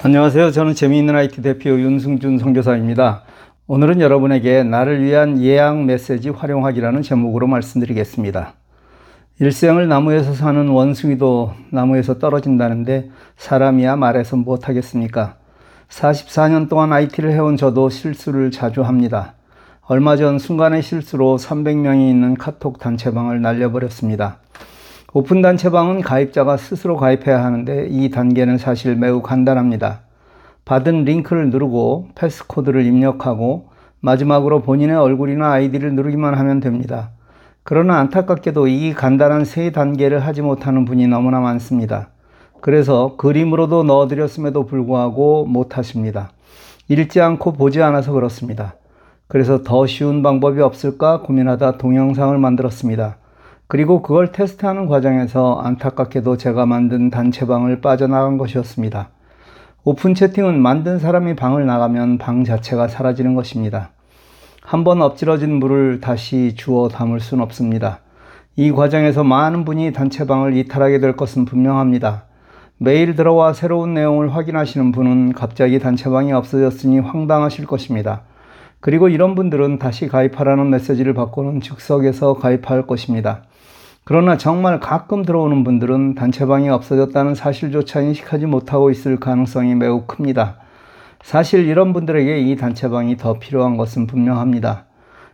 안녕하세요. 저는 재미있는 IT 대표 윤승준 선교사입니다. 오늘은 여러분에게 나를 위한 예약 메시지 활용하기라는 제목으로 말씀드리겠습니다. 일생을 나무에서 사는 원숭이도 나무에서 떨어진다는데 사람이야 말해서 못하겠습니까? 44년 동안 IT를 해온 저도 실수를 자주 합니다. 얼마 전 순간의 실수로 300명이 있는 카톡 단체방을 날려버렸습니다. 오픈 단체방은 가입자가 스스로 가입해야 하는데 이 단계는 사실 매우 간단합니다. 받은 링크를 누르고 passcode를 입력하고 마지막으로 본인의 얼굴이나 아이디를 누르기만 하면 됩니다. 그러나 안타깝게도 이 간단한 세 단계를 하지 못하는 분이 너무나 많습니다. 그래서 그림으로도 넣어드렸음에도 불구하고 못하십니다. 읽지 않고 보지 않아서 그렇습니다. 그래서 더 쉬운 방법이 없을까 고민하다 동영상을 만들었습니다. 그리고 그걸 테스트하는 과정에서 안타깝게도 제가 만든 단체방을 빠져나간 것이었습니다. 오픈 채팅은 만든 사람이 방을 나가면 방 자체가 사라지는 것입니다. 한번 엎질러진 물을 다시 주워 담을 순 없습니다. 이 과정에서 많은 분이 단체방을 이탈하게 될 것은 분명합니다. 매일 들어와 새로운 내용을 확인하시는 분은 갑자기 단체방이 없어졌으니 황당하실 것입니다. 그리고 이런 분들은 다시 가입하라는 메시지를 받고는 즉석에서 가입할 것입니다. 그러나 정말 가끔 들어오는 분들은 단체방이 없어졌다는 사실조차 인식하지 못하고 있을 가능성이 매우 큽니다. 사실 이런 분들에게 이 단체방이 더 필요한 것은 분명합니다.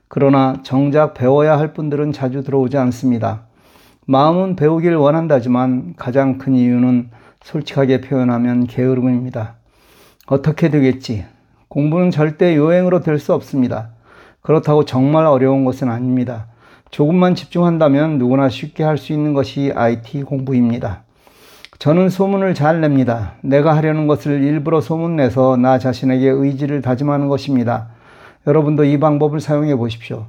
그러나 정작 배워야 할 분들은 자주 들어오지 않습니다. 마음은 배우길 원한다지만 가장 큰 이유는 솔직하게 표현하면 게으름입니다. 어떻게 되겠지? 공부는 절대 요행으로 될 수 없습니다. 그렇다고 정말 어려운 것은 아닙니다. 조금만 집중한다면 누구나 쉽게 할 수 있는 것이 IT 공부입니다. 저는 소문을 잘 냅니다. 내가 하려는 것을 일부러 소문내서 나 자신에게 의지를 다짐하는 것입니다. 여러분도 이 방법을 사용해 보십시오.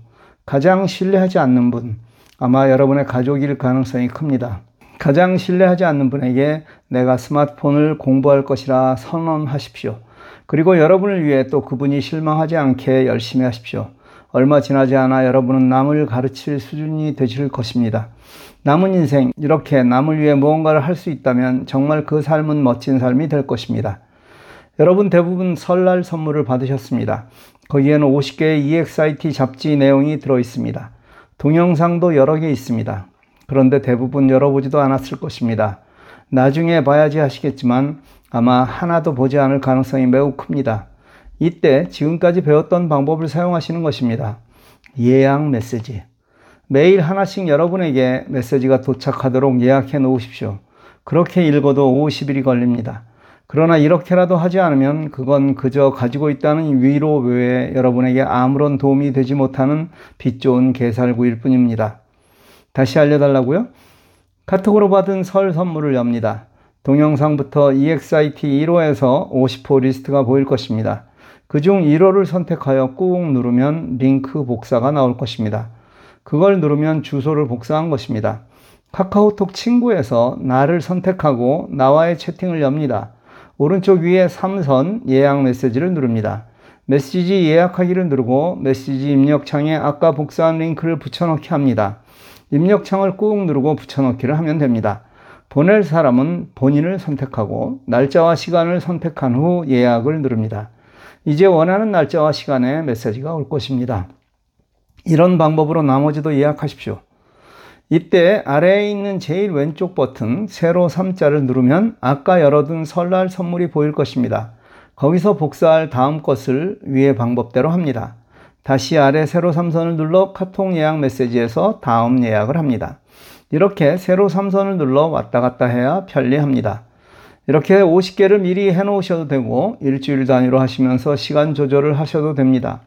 가장 신뢰하지 않는 분, 아마 여러분의 가족일 가능성이 큽니다. 가장 신뢰하지 않는 분에게 내가 스마트폰을 공부할 것이라 선언하십시오. 그리고 여러분을 위해 또 그분이 실망하지 않게 열심히 하십시오. 얼마 지나지 않아 여러분은 남을 가르칠 수준이 되실 것입니다. 남은 인생, 이렇게 남을 위해 무언가를 할 수 있다면 정말 그 삶은 멋진 삶이 될 것입니다. 여러분 대부분 설날 선물을 받으셨습니다. 거기에는 50개의 EXIT 잡지 내용이 들어 있습니다. 동영상도 여러 개 있습니다. 그런데 대부분 열어보지도 않았을 것입니다. 나중에 봐야지 하시겠지만 아마 하나도 보지 않을 가능성이 매우 큽니다. 이때 지금까지 배웠던 방법을 사용하시는 것입니다. 예약 메시지. 매일 하나씩 여러분에게 메시지가 도착하도록 예약해 놓으십시오. 그렇게 읽어도 50일이 걸립니다. 그러나 이렇게라도 하지 않으면 그건 그저 가지고 있다는 위로 외에 여러분에게 아무런 도움이 되지 못하는 빛 좋은 개살구일 뿐입니다. 다시 알려달라고요? 카톡으로 받은 설 선물을 엽니다. 동영상부터 EXIT 1호에서 50호 리스트가 보일 것입니다. 그중 1호를 선택하여 꾹 누르면 링크 복사가 나올 것입니다. 그걸 누르면 주소를 복사한 것입니다. 카카오톡 친구에서 나를 선택하고 나와의 채팅을 엽니다. 오른쪽 위에 3선 예약 메시지를 누릅니다. 메시지 예약하기를 누르고 메시지 입력창에 아까 복사한 링크를 붙여넣기 합니다. 입력창을 꾹 누르고 붙여넣기를 하면 됩니다. 보낼 사람은 본인을 선택하고 날짜와 시간을 선택한 후 예약을 누릅니다. 이제 원하는 날짜와 시간에 메시지가 올 것입니다. 이런 방법으로 나머지도 예약하십시오. 이때 아래에 있는 제일 왼쪽 버튼 세로 3자를 누르면 아까 열어둔 설날 선물이 보일 것입니다. 거기서 복사할 다음 것을 위의 방법대로 합니다. 다시 아래 세로 3선을 눌러 카톡 예약 메시지에서 다음 예약을 합니다. 이렇게 세로 3선을 눌러 왔다 갔다 해야 편리합니다. 이렇게 50개를 미리 해 놓으셔도 되고 일주일 단위로 하시면서 시간 조절을 하셔도 됩니다.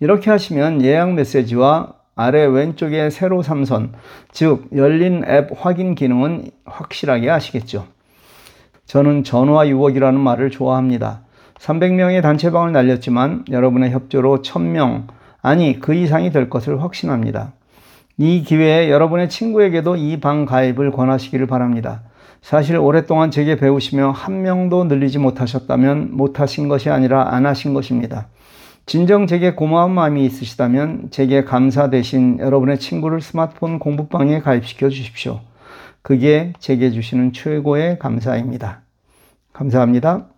이렇게 하시면 예약 메시지와 아래 왼쪽에 세로 3선, 즉 열린 앱 확인 기능은 확실하게 아시겠죠. 저는 전화 유혹이라는 말을 좋아합니다. 300명의 단체방을 날렸지만 여러분의 협조로 1000명, 아니 그 이상이 될 것을 확신합니다. 이 기회에 여러분의 친구에게도 이 방 가입을 권하시기를 바랍니다. 사실 오랫동안 제게 배우시며 한 명도 늘리지 못하셨다면 못하신 것이 아니라 안 하신 것입니다. 진정 제게 고마운 마음이 있으시다면 제게 감사 대신 여러분의 친구를 스마트폰 공부방에 가입시켜 주십시오. 그게 제게 주시는 최고의 감사입니다. 감사합니다.